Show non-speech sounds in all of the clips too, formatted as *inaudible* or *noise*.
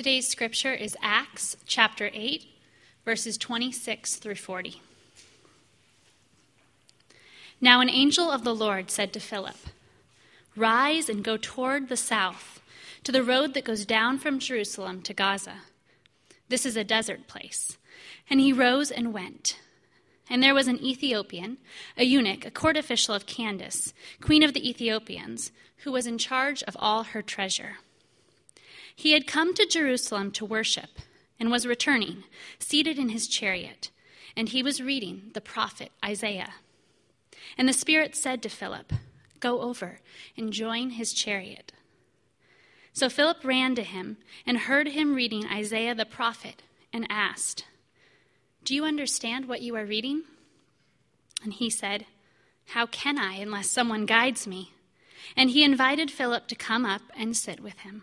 Today's scripture is Acts chapter 8, verses 26 through 40. Now, an angel of the Lord said to Philip, Rise and go toward the south, to the road that goes down from Jerusalem to Gaza. This is a desert place. And he rose and went. And there was an Ethiopian, a eunuch, a court official of Candace, queen of the Ethiopians, who was in charge of all her treasure. He had come to Jerusalem to worship and was returning, seated in his chariot, and he was reading the prophet Isaiah. And the Spirit said to Philip, Go over and join his chariot. So Philip ran to him and heard him reading Isaiah the prophet and asked, Do you understand what you are reading? And he said, How can I unless someone guides me? And he invited Philip to come up and sit with him.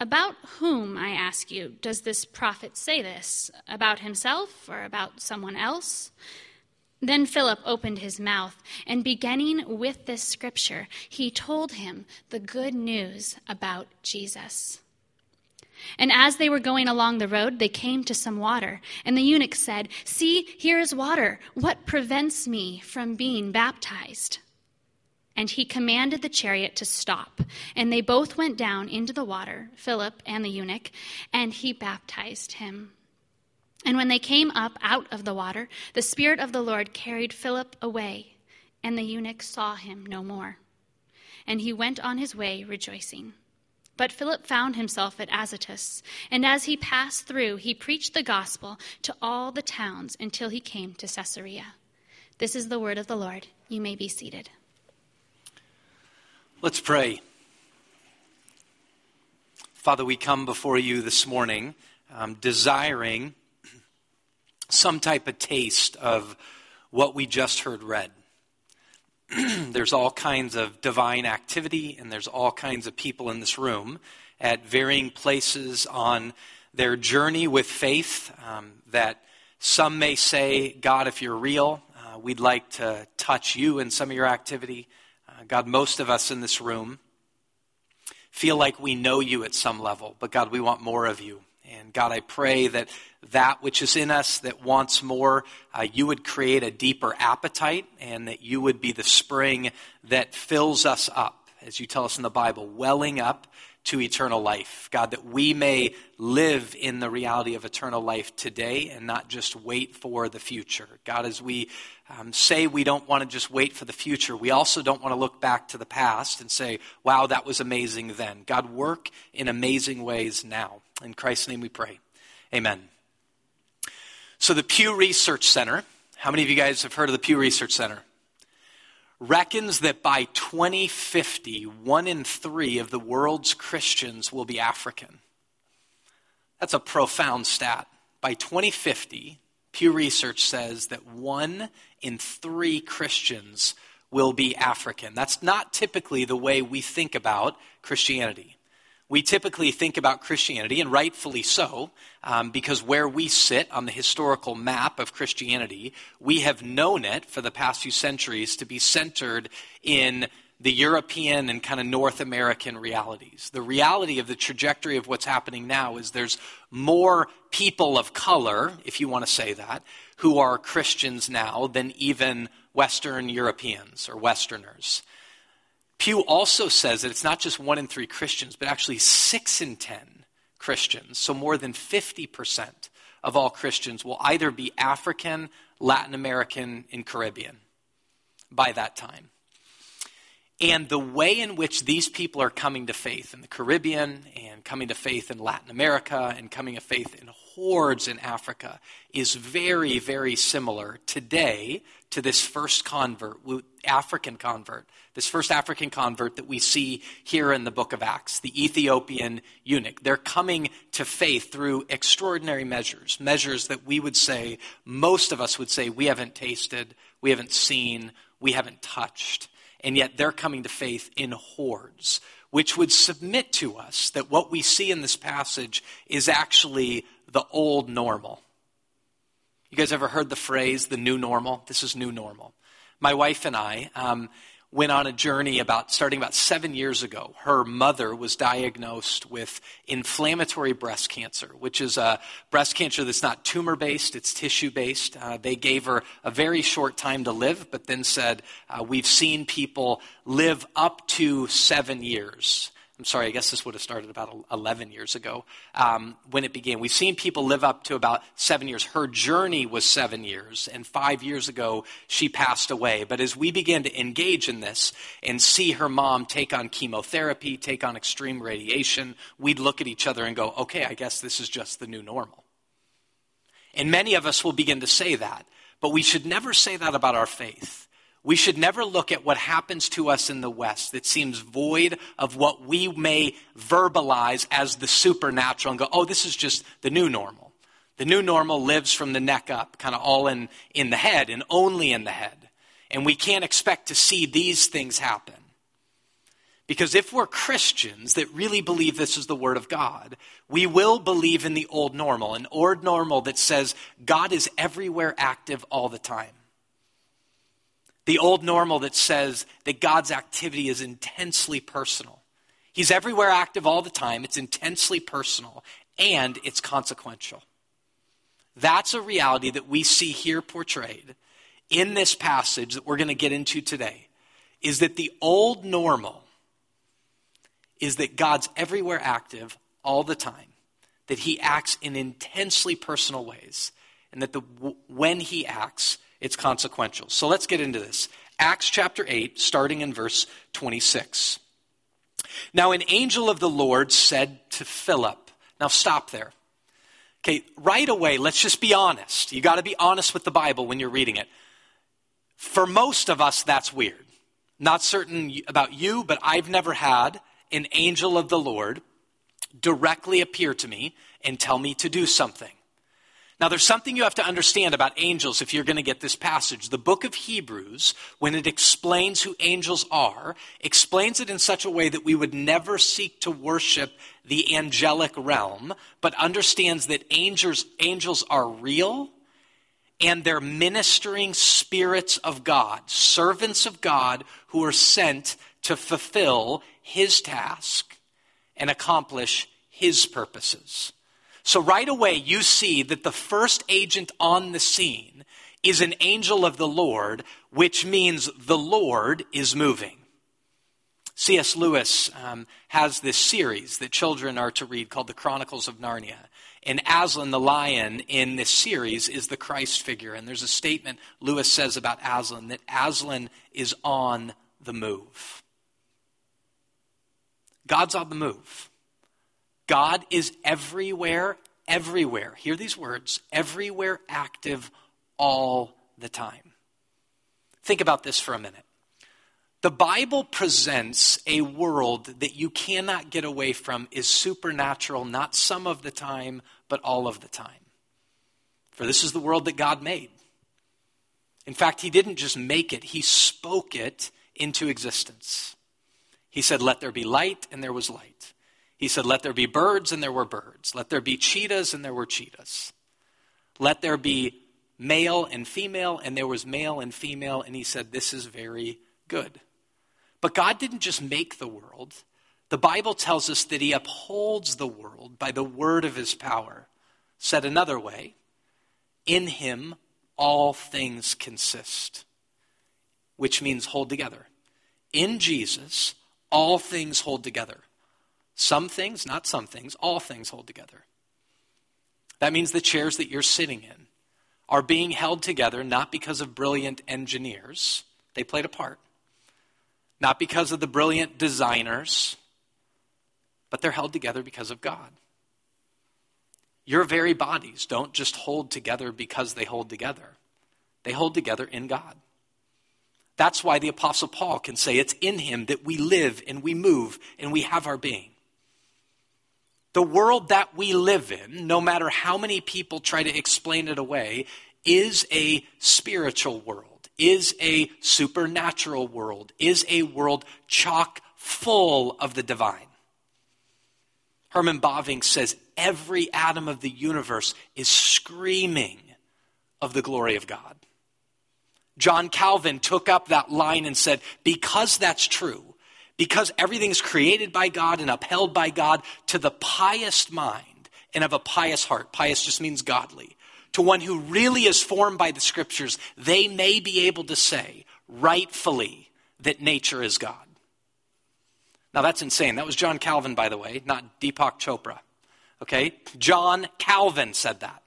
About whom, I ask you, does this prophet say this? About himself or about someone else? Then Philip opened his mouth, and beginning with this scripture, he told him the good news about Jesus. And as they were going along the road, they came to some water. And the eunuch said, See, here is water. What prevents me from being baptized? And he commanded the chariot to stop. And they both went down into the water, Philip and the eunuch, and he baptized him. And when they came up out of the water, the Spirit of the Lord carried Philip away, and the eunuch saw him no more. And he went on his way rejoicing. But Philip found himself at Azotus, and as he passed through, he preached the gospel to all the towns until he came to Caesarea. This is the word of the Lord. You may be seated. Let's pray. Father, we come before you this morning um, desiring some type of taste of what we just heard read. *clears throat* there's all kinds of divine activity, and there's all kinds of people in this room at varying places on their journey with faith. Um, that some may say, God, if you're real, uh, we'd like to touch you in some of your activity. Uh, God, most of us in this room feel like we know you at some level, but God, we want more of you. And God, I pray that that which is in us that wants more, uh, you would create a deeper appetite and that you would be the spring that fills us up, as you tell us in the Bible, welling up to eternal life. God, that we may live in the reality of eternal life today and not just wait for the future. God, as we um, say we don't want to just wait for the future, we also don't want to look back to the past and say, wow, that was amazing then. God, work in amazing ways now. In Christ's name we pray. Amen. So, the Pew Research Center, how many of you guys have heard of the Pew Research Center? Reckons that by 2050, one in three of the world's Christians will be African. That's a profound stat. By 2050, Pew Research says that one in three Christians will be African. That's not typically the way we think about Christianity we typically think about Christianity, and rightfully so, um, because where we sit on the historical map of Christianity, we have known it for the past few centuries to be centered in the European and kind of North American realities. The reality of the trajectory of what's happening now is there's more people of color, if you want to say that, who are Christians now than even Western Europeans or Westerners. Pew also says that it's not just one in three Christians, but actually six in ten Christians. So more than 50% of all Christians will either be African, Latin American, and Caribbean by that time. And the way in which these people are coming to faith in the Caribbean and coming to faith in Latin America and coming to faith in hordes in Africa is very, very similar today to this first convert, African convert, this first African convert that we see here in the book of Acts, the Ethiopian eunuch. They're coming to faith through extraordinary measures, measures that we would say, most of us would say, we haven't tasted, we haven't seen, we haven't touched. And yet they're coming to faith in hordes, which would submit to us that what we see in this passage is actually the old normal. You guys ever heard the phrase, the new normal? This is new normal. My wife and I, um, went on a journey about starting about seven years ago. Her mother was diagnosed with inflammatory breast cancer, which is a breast cancer that's not tumor based, it's tissue based. Uh, they gave her a very short time to live, but then said, uh, We've seen people live up to seven years. I'm sorry, I guess this would have started about 11 years ago um, when it began. We've seen people live up to about seven years. Her journey was seven years, and five years ago, she passed away. But as we began to engage in this and see her mom take on chemotherapy, take on extreme radiation, we'd look at each other and go, okay, I guess this is just the new normal. And many of us will begin to say that, but we should never say that about our faith. We should never look at what happens to us in the West that seems void of what we may verbalize as the supernatural and go, oh, this is just the new normal. The new normal lives from the neck up, kind of all in, in the head and only in the head. And we can't expect to see these things happen. Because if we're Christians that really believe this is the Word of God, we will believe in the old normal, an old normal that says God is everywhere active all the time the old normal that says that God's activity is intensely personal. He's everywhere active all the time, it's intensely personal, and it's consequential. That's a reality that we see here portrayed in this passage that we're going to get into today. Is that the old normal is that God's everywhere active all the time, that he acts in intensely personal ways, and that the, when he acts, it's consequential. So let's get into this. Acts chapter 8, starting in verse 26. Now, an angel of the Lord said to Philip, now stop there. Okay, right away, let's just be honest. You got to be honest with the Bible when you're reading it. For most of us, that's weird. Not certain about you, but I've never had an angel of the Lord directly appear to me and tell me to do something. Now, there's something you have to understand about angels if you're going to get this passage. The book of Hebrews, when it explains who angels are, explains it in such a way that we would never seek to worship the angelic realm, but understands that angels, angels are real and they're ministering spirits of God, servants of God who are sent to fulfill his task and accomplish his purposes. So right away, you see that the first agent on the scene is an angel of the Lord, which means the Lord is moving. C.S. Lewis um, has this series that children are to read called The Chronicles of Narnia. And Aslan the lion in this series is the Christ figure. And there's a statement Lewis says about Aslan that Aslan is on the move. God's on the move. God is everywhere, everywhere. Hear these words everywhere active all the time. Think about this for a minute. The Bible presents a world that you cannot get away from is supernatural, not some of the time, but all of the time. For this is the world that God made. In fact, He didn't just make it, He spoke it into existence. He said, Let there be light, and there was light. He said, Let there be birds, and there were birds. Let there be cheetahs, and there were cheetahs. Let there be male and female, and there was male and female. And he said, This is very good. But God didn't just make the world. The Bible tells us that he upholds the world by the word of his power. Said another way, in him all things consist, which means hold together. In Jesus, all things hold together. Some things, not some things, all things hold together. That means the chairs that you're sitting in are being held together not because of brilliant engineers, they played a part, not because of the brilliant designers, but they're held together because of God. Your very bodies don't just hold together because they hold together, they hold together in God. That's why the Apostle Paul can say it's in him that we live and we move and we have our being. The world that we live in, no matter how many people try to explain it away, is a spiritual world, is a supernatural world, is a world chock full of the divine. Herman Bavinck says every atom of the universe is screaming of the glory of God. John Calvin took up that line and said, because that's true, because everything's created by God and upheld by God, to the pious mind and of a pious heart, pious just means godly, to one who really is formed by the scriptures, they may be able to say rightfully that nature is God. Now that's insane. That was John Calvin, by the way, not Deepak Chopra. Okay? John Calvin said that.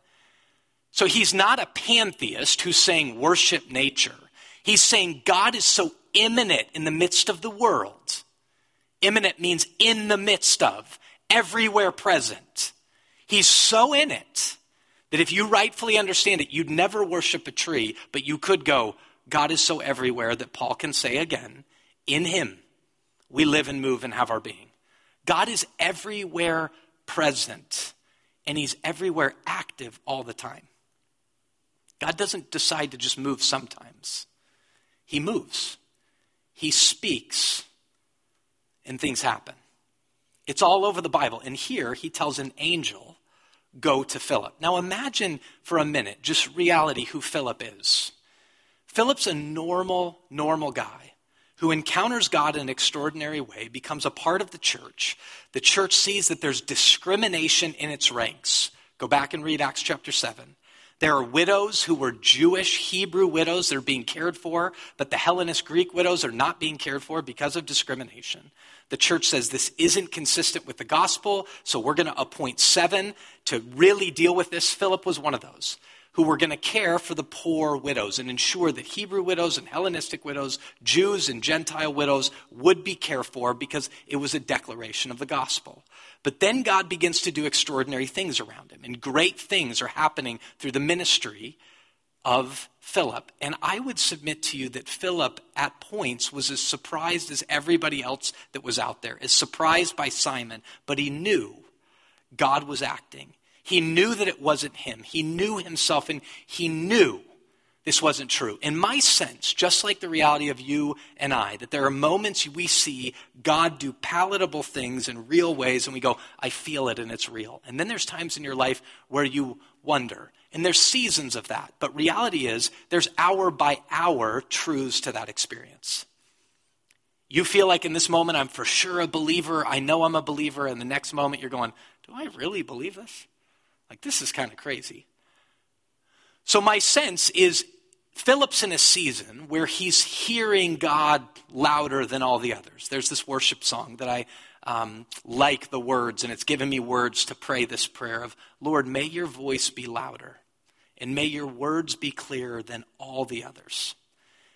So he's not a pantheist who's saying worship nature. He's saying God is so immanent in the midst of the world. Immanent means in the midst of, everywhere present. He's so in it that if you rightfully understand it, you'd never worship a tree, but you could go, God is so everywhere that Paul can say again, in him we live and move and have our being. God is everywhere present, and he's everywhere active all the time. God doesn't decide to just move sometimes, He moves, He speaks, and things happen. It's all over the Bible. And here He tells an angel, Go to Philip. Now imagine for a minute, just reality, who Philip is. Philip's a normal, normal guy who encounters God in an extraordinary way, becomes a part of the church. The church sees that there's discrimination in its ranks. Go back and read Acts chapter 7. There are widows who were Jewish Hebrew widows that are being cared for, but the Hellenist Greek widows are not being cared for because of discrimination. The church says this isn't consistent with the gospel, so we're going to appoint seven to really deal with this. Philip was one of those who were going to care for the poor widows and ensure that Hebrew widows and Hellenistic widows, Jews and Gentile widows would be cared for because it was a declaration of the gospel. But then God begins to do extraordinary things around him, and great things are happening through the ministry of Philip. And I would submit to you that Philip, at points, was as surprised as everybody else that was out there, as surprised by Simon, but he knew God was acting. He knew that it wasn't him. He knew himself, and he knew this wasn't true. In my sense, just like the reality of you and I, that there are moments we see God do palatable things in real ways and we go, I feel it and it's real. And then there's times in your life where you wonder. And there's seasons of that. But reality is, there's hour by hour truths to that experience. You feel like in this moment, I'm for sure a believer. I know I'm a believer. And the next moment, you're going, Do I really believe this? Like, this is kind of crazy. So, my sense is Philip's in a season where he's hearing God louder than all the others. There's this worship song that I um, like the words, and it's given me words to pray this prayer of Lord, may your voice be louder, and may your words be clearer than all the others.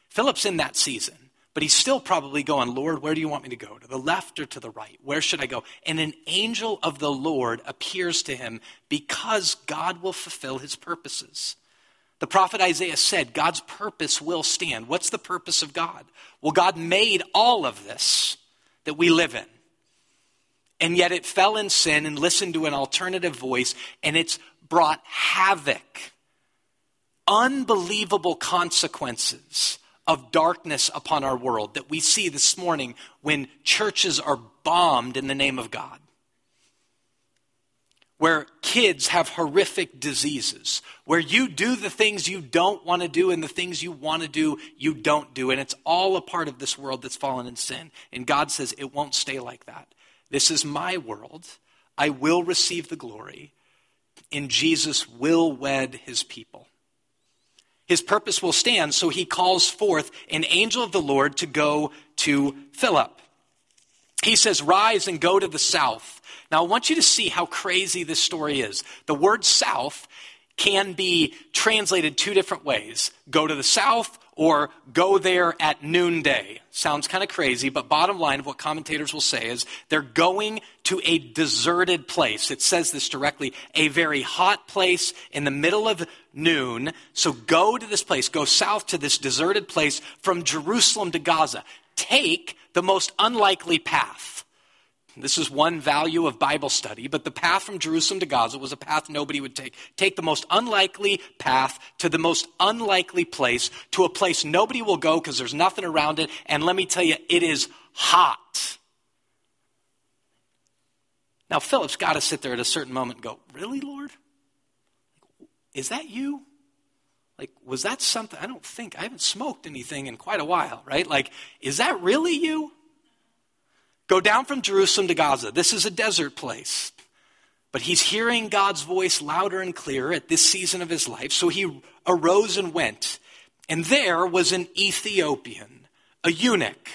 Philip's in that season. But he's still probably going, Lord, where do you want me to go? To the left or to the right? Where should I go? And an angel of the Lord appears to him because God will fulfill his purposes. The prophet Isaiah said, God's purpose will stand. What's the purpose of God? Well, God made all of this that we live in. And yet it fell in sin and listened to an alternative voice, and it's brought havoc, unbelievable consequences of darkness upon our world that we see this morning when churches are bombed in the name of God where kids have horrific diseases, where you do the things you don't want to do and the things you want to do, you don't do. And it's all a part of this world that's fallen in sin. And God says, it won't stay like that. This is my world. I will receive the glory, and Jesus will wed his people. His purpose will stand, so he calls forth an angel of the Lord to go to Philip. He says, Rise and go to the south now, I want you to see how crazy this story is. The word south can be translated two different ways go to the south or go there at noonday. Sounds kind of crazy, but bottom line of what commentators will say is they're going to a deserted place. It says this directly a very hot place in the middle of noon. So go to this place, go south to this deserted place from Jerusalem to Gaza. Take the most unlikely path. This is one value of Bible study, but the path from Jerusalem to Gaza was a path nobody would take. Take the most unlikely path to the most unlikely place, to a place nobody will go because there's nothing around it. And let me tell you, it is hot. Now, Philip's got to sit there at a certain moment and go, Really, Lord? Is that you? Like, was that something? I don't think, I haven't smoked anything in quite a while, right? Like, is that really you? Go down from Jerusalem to Gaza. This is a desert place. But he's hearing God's voice louder and clearer at this season of his life. So he arose and went. And there was an Ethiopian, a eunuch,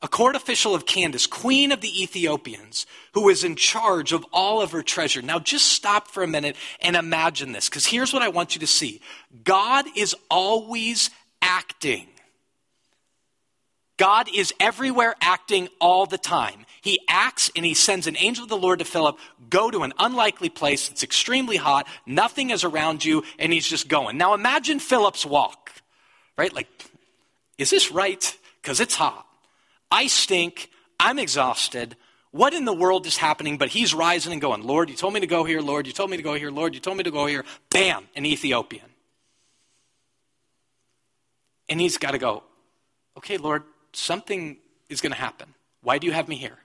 a court official of Candace, queen of the Ethiopians, who was in charge of all of her treasure. Now just stop for a minute and imagine this, because here's what I want you to see God is always acting. God is everywhere acting all the time. He acts and he sends an angel of the Lord to Philip, go to an unlikely place. It's extremely hot. Nothing is around you. And he's just going. Now imagine Philip's walk, right? Like, is this right? Because it's hot. I stink. I'm exhausted. What in the world is happening? But he's rising and going, Lord, you told me to go here. Lord, you told me to go here. Lord, you told me to go here. Bam, an Ethiopian. And he's got to go, okay, Lord, something is going to happen. Why do you have me here?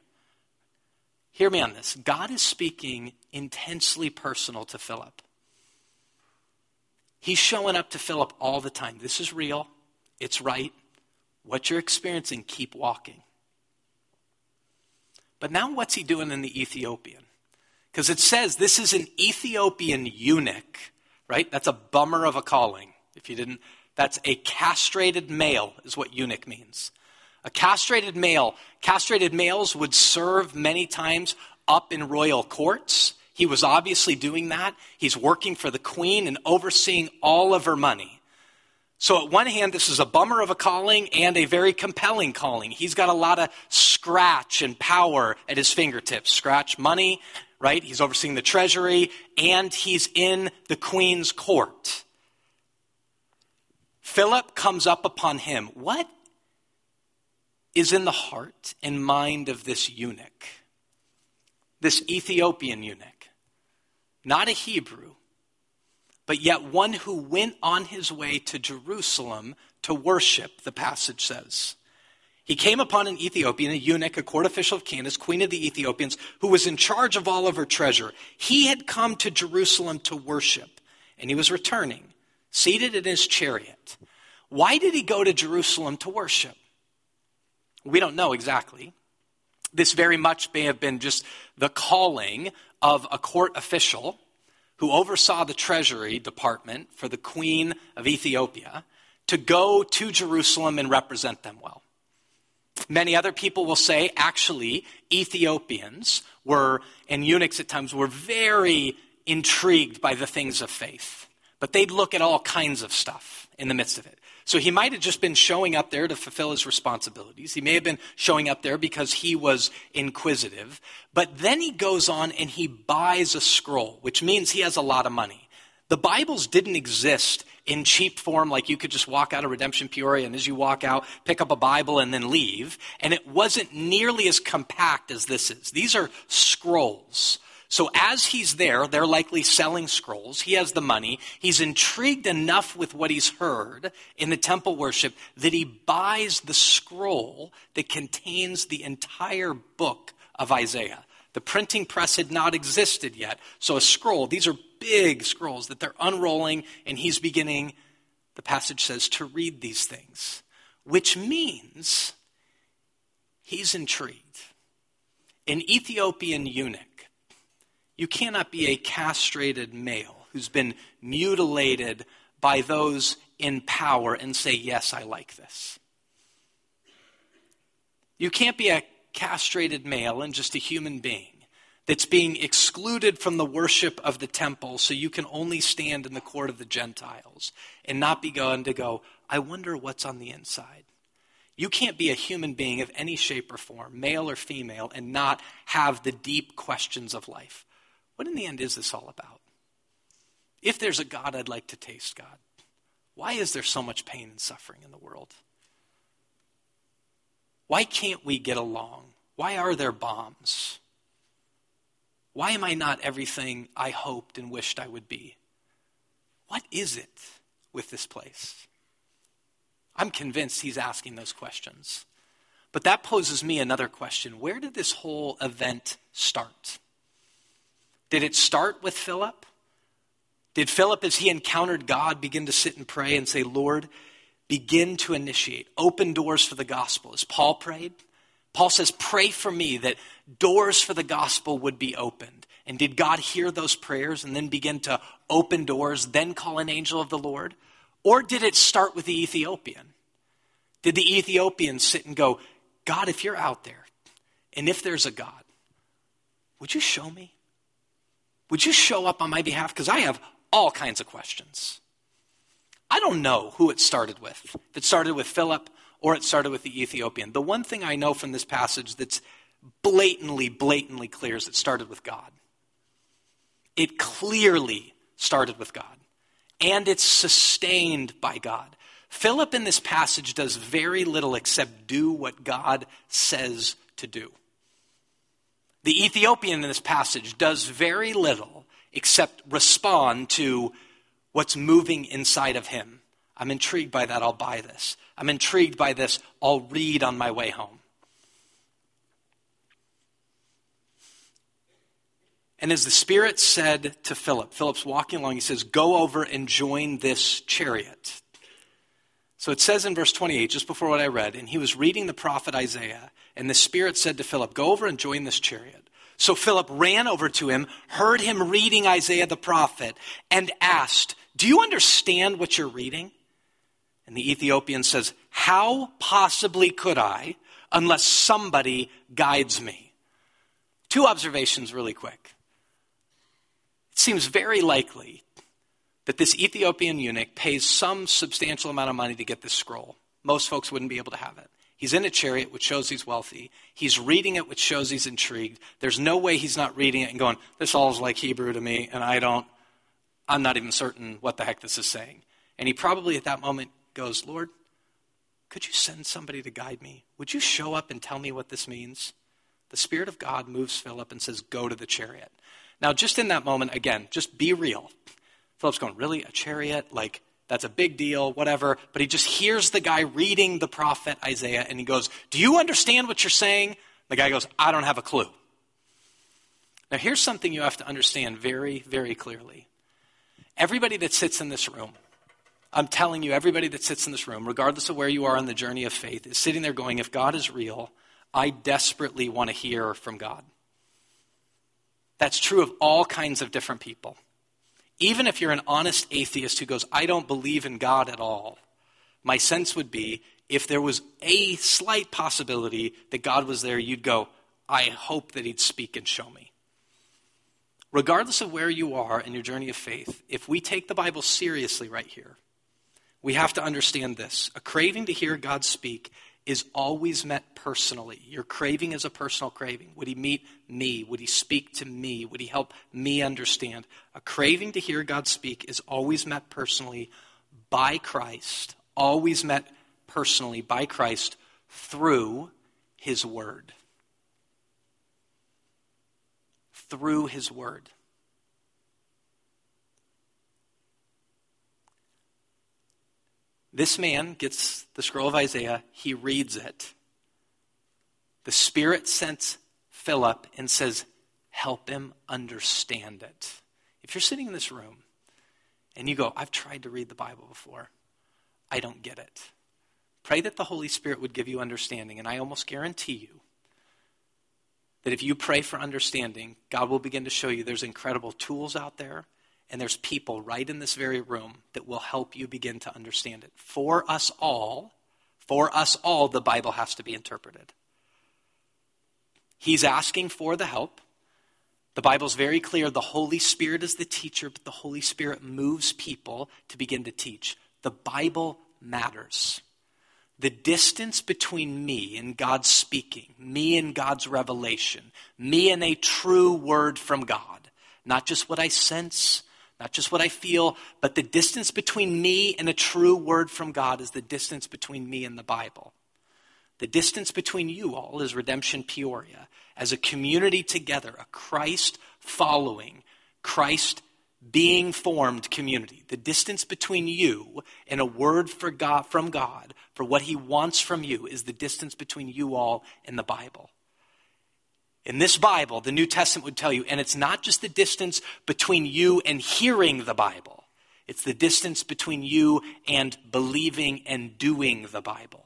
Hear me on this. God is speaking intensely personal to Philip. He's showing up to Philip all the time. This is real. It's right. What you're experiencing, keep walking. But now, what's he doing in the Ethiopian? Because it says this is an Ethiopian eunuch, right? That's a bummer of a calling. If you didn't, that's a castrated male, is what eunuch means. A castrated male, castrated males would serve many times up in royal courts. He was obviously doing that. He's working for the queen and overseeing all of her money. So, at one hand, this is a bummer of a calling and a very compelling calling. He's got a lot of scratch and power at his fingertips. Scratch money, right? He's overseeing the treasury and he's in the queen's court. Philip comes up upon him. What is in the heart and mind of this eunuch, this Ethiopian eunuch, not a Hebrew, but yet one who went on his way to Jerusalem to worship, the passage says. He came upon an Ethiopian, a eunuch, a court official of Candace, queen of the Ethiopians, who was in charge of all of her treasure. He had come to Jerusalem to worship, and he was returning, seated in his chariot. Why did he go to Jerusalem to worship? We don't know exactly. This very much may have been just the calling of a court official who oversaw the treasury department for the queen of Ethiopia to go to Jerusalem and represent them well. Many other people will say, actually, Ethiopians were, and eunuchs at times, were very intrigued by the things of faith. But they'd look at all kinds of stuff in the midst of it. So he might have just been showing up there to fulfill his responsibilities. He may have been showing up there because he was inquisitive. But then he goes on and he buys a scroll, which means he has a lot of money. The Bibles didn't exist in cheap form, like you could just walk out of Redemption Peoria and as you walk out, pick up a Bible and then leave. And it wasn't nearly as compact as this is. These are scrolls. So as he's there, they're likely selling scrolls. He has the money. He's intrigued enough with what he's heard in the temple worship that he buys the scroll that contains the entire book of Isaiah. The printing press had not existed yet. So a scroll, these are big scrolls that they're unrolling, and he's beginning, the passage says, to read these things, which means he's intrigued. An Ethiopian eunuch you cannot be a castrated male who's been mutilated by those in power and say, Yes, I like this. You can't be a castrated male and just a human being that's being excluded from the worship of the temple so you can only stand in the court of the Gentiles and not be going to go, I wonder what's on the inside. You can't be a human being of any shape or form, male or female, and not have the deep questions of life. What in the end is this all about? If there's a God, I'd like to taste God. Why is there so much pain and suffering in the world? Why can't we get along? Why are there bombs? Why am I not everything I hoped and wished I would be? What is it with this place? I'm convinced he's asking those questions. But that poses me another question. Where did this whole event start? Did it start with Philip? Did Philip, as he encountered God, begin to sit and pray and say, Lord, begin to initiate, open doors for the gospel, as Paul prayed? Paul says, Pray for me that doors for the gospel would be opened. And did God hear those prayers and then begin to open doors, then call an angel of the Lord? Or did it start with the Ethiopian? Did the Ethiopian sit and go, God, if you're out there, and if there's a God, would you show me? Would you show up on my behalf? Because I have all kinds of questions. I don't know who it started with. If it started with Philip or it started with the Ethiopian. The one thing I know from this passage that's blatantly, blatantly clear is it started with God. It clearly started with God. And it's sustained by God. Philip in this passage does very little except do what God says to do. The Ethiopian in this passage does very little except respond to what's moving inside of him. I'm intrigued by that. I'll buy this. I'm intrigued by this. I'll read on my way home. And as the Spirit said to Philip, Philip's walking along, he says, Go over and join this chariot. So it says in verse 28, just before what I read, and he was reading the prophet Isaiah, and the Spirit said to Philip, Go over and join this chariot. So Philip ran over to him, heard him reading Isaiah the prophet, and asked, Do you understand what you're reading? And the Ethiopian says, How possibly could I unless somebody guides me? Two observations, really quick. It seems very likely that this Ethiopian eunuch pays some substantial amount of money to get this scroll. Most folks wouldn't be able to have it. He's in a chariot, which shows he's wealthy. He's reading it, which shows he's intrigued. There's no way he's not reading it and going, this all is like Hebrew to me, and I don't, I'm not even certain what the heck this is saying. And he probably at that moment goes, Lord, could you send somebody to guide me? Would you show up and tell me what this means? The Spirit of God moves Philip and says, Go to the chariot. Now, just in that moment, again, just be real. Philip's going, Really? A chariot? Like, that's a big deal, whatever. But he just hears the guy reading the prophet Isaiah and he goes, Do you understand what you're saying? The guy goes, I don't have a clue. Now, here's something you have to understand very, very clearly. Everybody that sits in this room, I'm telling you, everybody that sits in this room, regardless of where you are on the journey of faith, is sitting there going, If God is real, I desperately want to hear from God. That's true of all kinds of different people. Even if you're an honest atheist who goes, I don't believe in God at all, my sense would be if there was a slight possibility that God was there, you'd go, I hope that He'd speak and show me. Regardless of where you are in your journey of faith, if we take the Bible seriously right here, we have to understand this. A craving to hear God speak is always met personally. Your craving is a personal craving. Would he meet me? Would he speak to me? Would he help me understand? A craving to hear God speak is always met personally by Christ, always met personally by Christ through his word. Through his word. This man gets the scroll of Isaiah, he reads it. The Spirit sends Philip and says, Help him understand it. If you're sitting in this room and you go, I've tried to read the Bible before, I don't get it. Pray that the Holy Spirit would give you understanding, and I almost guarantee you that if you pray for understanding, God will begin to show you there's incredible tools out there and there's people right in this very room that will help you begin to understand it. For us all, for us all, the Bible has to be interpreted. He's asking for the help. The Bible's very clear the Holy Spirit is the teacher, but the Holy Spirit moves people to begin to teach. The Bible matters. The distance between me and God's speaking, me and God's revelation, me and a true word from God, not just what I sense, not just what I feel, but the distance between me and a true word from God is the distance between me and the Bible. The distance between you all is Redemption Peoria as a community together, a Christ following, Christ being formed community. The distance between you and a word God, from God for what He wants from you is the distance between you all and the Bible. In this Bible, the New Testament would tell you, and it's not just the distance between you and hearing the Bible, it's the distance between you and believing and doing the Bible.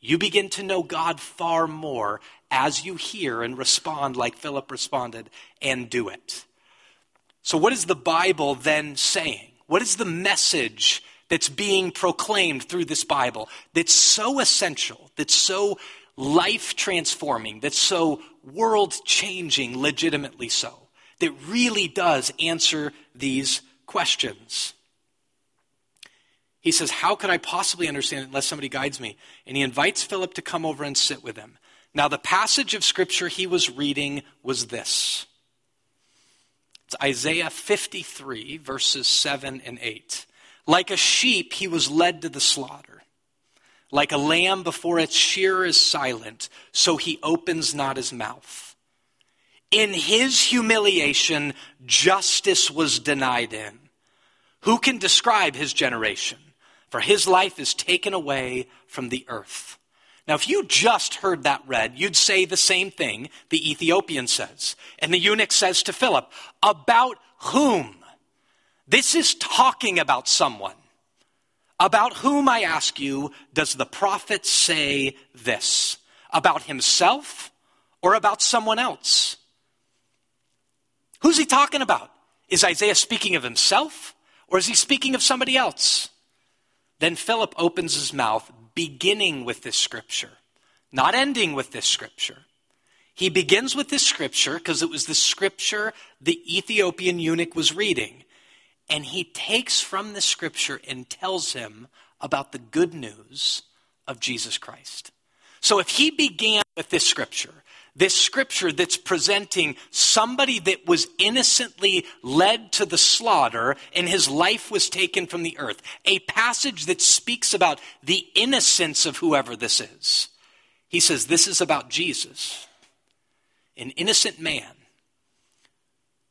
You begin to know God far more as you hear and respond like Philip responded and do it. So, what is the Bible then saying? What is the message that's being proclaimed through this Bible that's so essential, that's so life transforming, that's so world changing, legitimately so, that really does answer these questions? He says, How could I possibly understand it unless somebody guides me? And he invites Philip to come over and sit with him. Now, the passage of scripture he was reading was this it's Isaiah 53, verses 7 and 8. Like a sheep, he was led to the slaughter. Like a lamb before its shearer is silent, so he opens not his mouth. In his humiliation, justice was denied him. Who can describe his generation? for his life is taken away from the earth. Now, if you just heard that read, you'd say the same thing the Ethiopian says. And the eunuch says to Philip, About whom? This is talking about someone. About whom, I ask you, does the prophet say this? About himself or about someone else? Who's he talking about? Is Isaiah speaking of himself or is he speaking of somebody else? Then Philip opens his mouth, beginning with this scripture, not ending with this scripture. He begins with this scripture because it was the scripture the Ethiopian eunuch was reading. And he takes from the scripture and tells him about the good news of Jesus Christ. So if he began with this scripture this scripture that's presenting somebody that was innocently led to the slaughter and his life was taken from the earth. A passage that speaks about the innocence of whoever this is. He says, This is about Jesus, an innocent man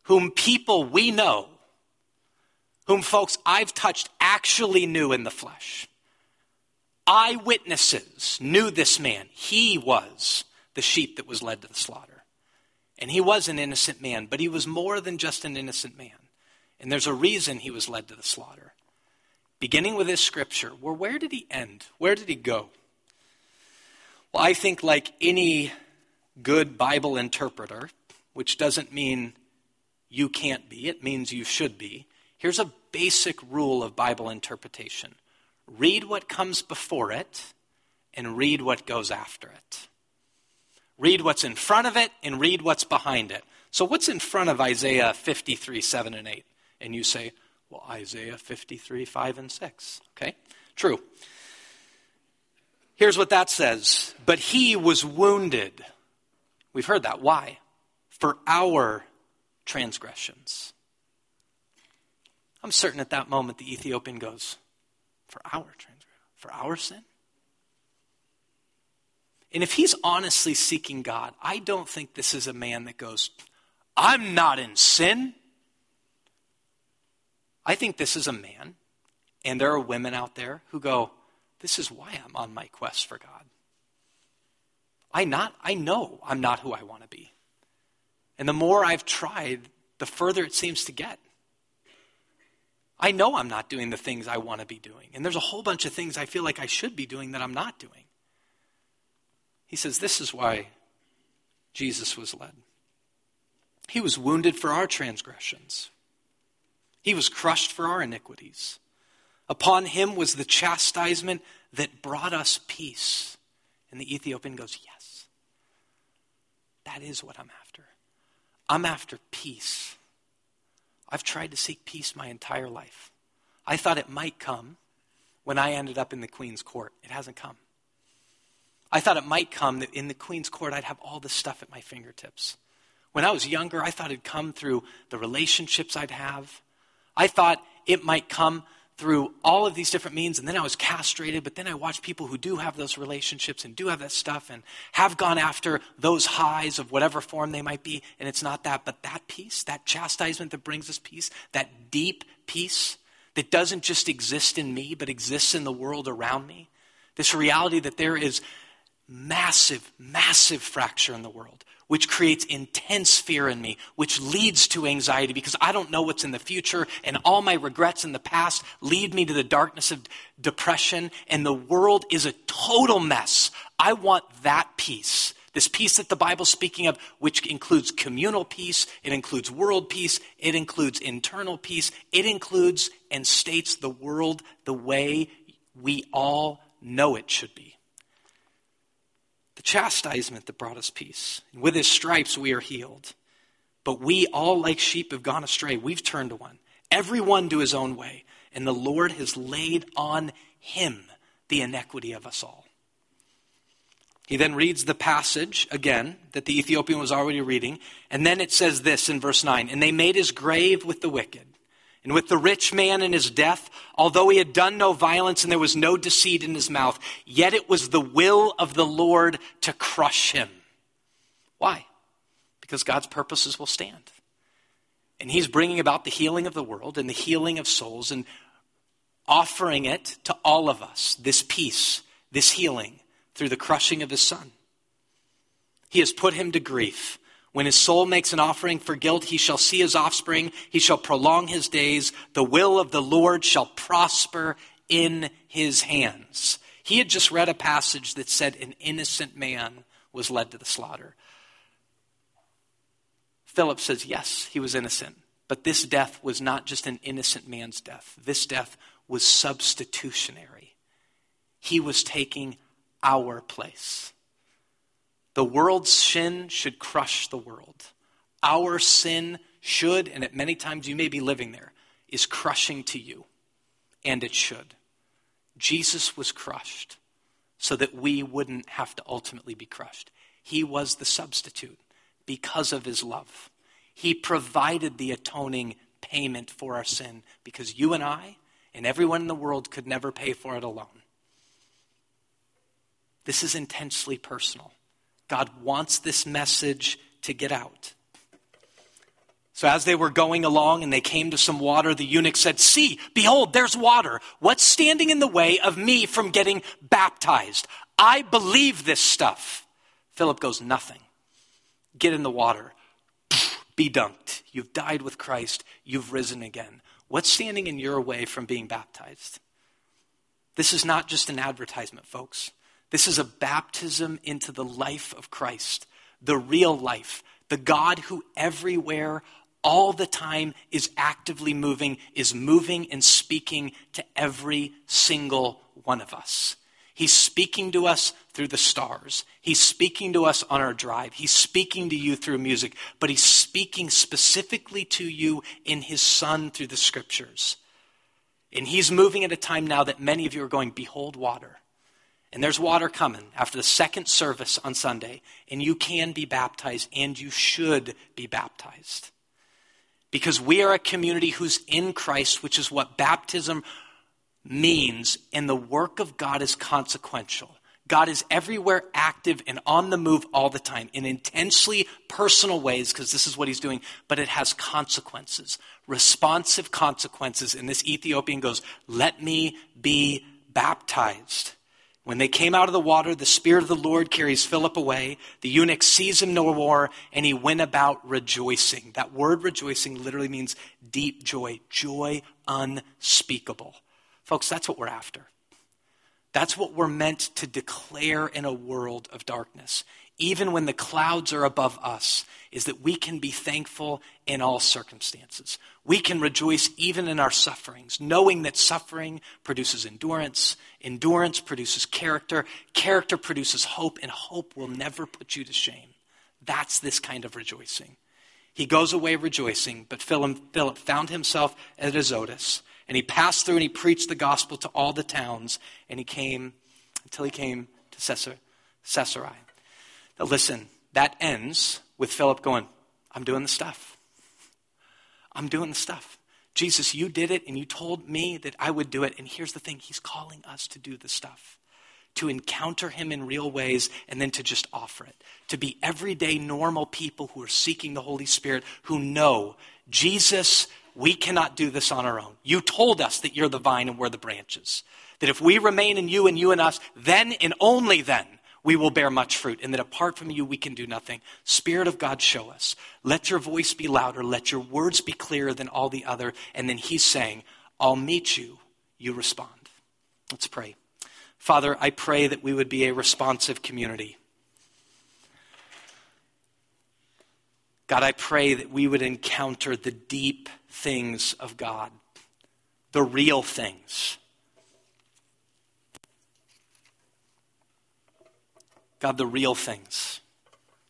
whom people we know, whom folks I've touched actually knew in the flesh. Eyewitnesses knew this man. He was the sheep that was led to the slaughter. And he was an innocent man, but he was more than just an innocent man. And there's a reason he was led to the slaughter. Beginning with this scripture, well, where did he end? Where did he go? Well, I think, like any good Bible interpreter, which doesn't mean you can't be, it means you should be. Here's a basic rule of Bible interpretation read what comes before it and read what goes after it. Read what's in front of it and read what's behind it. So, what's in front of Isaiah 53, 7 and 8? And you say, well, Isaiah 53, 5 and 6. Okay? True. Here's what that says But he was wounded. We've heard that. Why? For our transgressions. I'm certain at that moment the Ethiopian goes, For our transgression, for our sin? And if he's honestly seeking God, I don't think this is a man that goes, I'm not in sin. I think this is a man, and there are women out there who go, This is why I'm on my quest for God. I not I know I'm not who I want to be. And the more I've tried, the further it seems to get. I know I'm not doing the things I want to be doing. And there's a whole bunch of things I feel like I should be doing that I'm not doing. He says, This is why Jesus was led. He was wounded for our transgressions, he was crushed for our iniquities. Upon him was the chastisement that brought us peace. And the Ethiopian goes, Yes, that is what I'm after. I'm after peace. I've tried to seek peace my entire life. I thought it might come when I ended up in the Queen's Court. It hasn't come. I thought it might come that in the Queen's Court I'd have all this stuff at my fingertips. When I was younger, I thought it'd come through the relationships I'd have. I thought it might come through all of these different means, and then I was castrated, but then I watched people who do have those relationships and do have that stuff and have gone after those highs of whatever form they might be, and it's not that, but that peace, that chastisement that brings us peace, that deep peace that doesn't just exist in me, but exists in the world around me. This reality that there is massive, massive fracture in the world which creates intense fear in me, which leads to anxiety because I don't know what's in the future, and all my regrets in the past lead me to the darkness of depression, and the world is a total mess. I want that peace. This peace that the Bible's speaking of, which includes communal peace, it includes world peace, it includes internal peace, it includes and states the world the way we all know it should be the chastisement that brought us peace. And with his stripes we are healed. But we all, like sheep, have gone astray. We've turned to one, every one to his own way. And the Lord has laid on him the iniquity of us all. He then reads the passage again that the Ethiopian was already reading. And then it says this in verse 9 And they made his grave with the wicked and with the rich man in his death, although he had done no violence and there was no deceit in his mouth, yet it was the will of the Lord to crush him. Why? Because God's purposes will stand. And he's bringing about the healing of the world and the healing of souls and offering it to all of us this peace, this healing through the crushing of his son. He has put him to grief when his soul makes an offering for guilt, he shall see his offspring. He shall prolong his days. The will of the Lord shall prosper in his hands. He had just read a passage that said an innocent man was led to the slaughter. Philip says, yes, he was innocent. But this death was not just an innocent man's death, this death was substitutionary. He was taking our place. The world's sin should crush the world. Our sin should, and at many times you may be living there, is crushing to you. And it should. Jesus was crushed so that we wouldn't have to ultimately be crushed. He was the substitute because of his love. He provided the atoning payment for our sin because you and I and everyone in the world could never pay for it alone. This is intensely personal. God wants this message to get out. So, as they were going along and they came to some water, the eunuch said, See, behold, there's water. What's standing in the way of me from getting baptized? I believe this stuff. Philip goes, Nothing. Get in the water. Be dunked. You've died with Christ. You've risen again. What's standing in your way from being baptized? This is not just an advertisement, folks. This is a baptism into the life of Christ, the real life, the God who everywhere, all the time, is actively moving, is moving and speaking to every single one of us. He's speaking to us through the stars. He's speaking to us on our drive. He's speaking to you through music, but he's speaking specifically to you in his son through the scriptures. And he's moving at a time now that many of you are going, Behold, water. And there's water coming after the second service on Sunday, and you can be baptized, and you should be baptized. Because we are a community who's in Christ, which is what baptism means, and the work of God is consequential. God is everywhere active and on the move all the time in intensely personal ways, because this is what he's doing, but it has consequences, responsive consequences. And this Ethiopian goes, Let me be baptized. When they came out of the water, the Spirit of the Lord carries Philip away. The eunuch sees him no more, and he went about rejoicing. That word rejoicing literally means deep joy, joy unspeakable. Folks, that's what we're after. That's what we're meant to declare in a world of darkness, even when the clouds are above us, is that we can be thankful in all circumstances. We can rejoice even in our sufferings, knowing that suffering produces endurance, endurance produces character, character produces hope, and hope will never put you to shame. That's this kind of rejoicing. He goes away rejoicing, but Philip found himself at Azotus, and he passed through and he preached the gospel to all the towns, and he came until he came to Caesarea. Now listen, that ends with Philip going, I'm doing the stuff. I'm doing the stuff. Jesus, you did it and you told me that I would do it. And here's the thing He's calling us to do the stuff, to encounter Him in real ways and then to just offer it, to be everyday, normal people who are seeking the Holy Spirit, who know Jesus, we cannot do this on our own. You told us that you're the vine and we're the branches. That if we remain in you and you in us, then and only then we will bear much fruit, and that apart from you, we can do nothing. Spirit of God, show us. Let your voice be louder. Let your words be clearer than all the other. And then he's saying, I'll meet you. You respond. Let's pray. Father, I pray that we would be a responsive community. God, I pray that we would encounter the deep things of God, the real things God, the real things.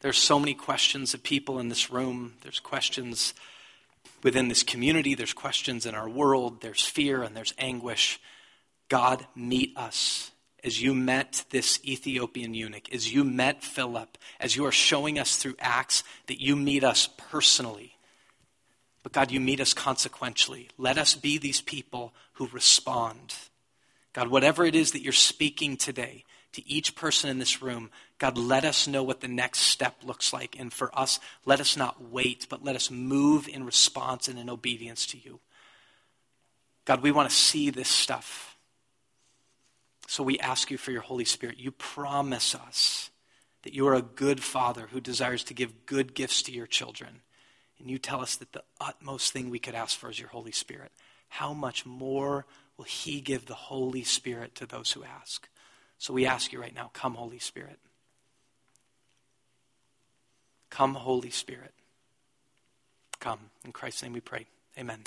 There's so many questions of people in this room. There's questions within this community. There's questions in our world. There's fear and there's anguish. God, meet us as you met this Ethiopian eunuch, as you met Philip, as you are showing us through Acts that you meet us personally. But God, you meet us consequentially. Let us be these people who respond. God, whatever it is that you're speaking today, to each person in this room, God, let us know what the next step looks like. And for us, let us not wait, but let us move in response and in obedience to you. God, we want to see this stuff. So we ask you for your Holy Spirit. You promise us that you are a good father who desires to give good gifts to your children. And you tell us that the utmost thing we could ask for is your Holy Spirit. How much more will He give the Holy Spirit to those who ask? So we ask you right now come, Holy Spirit. Come, Holy Spirit. Come. In Christ's name we pray. Amen.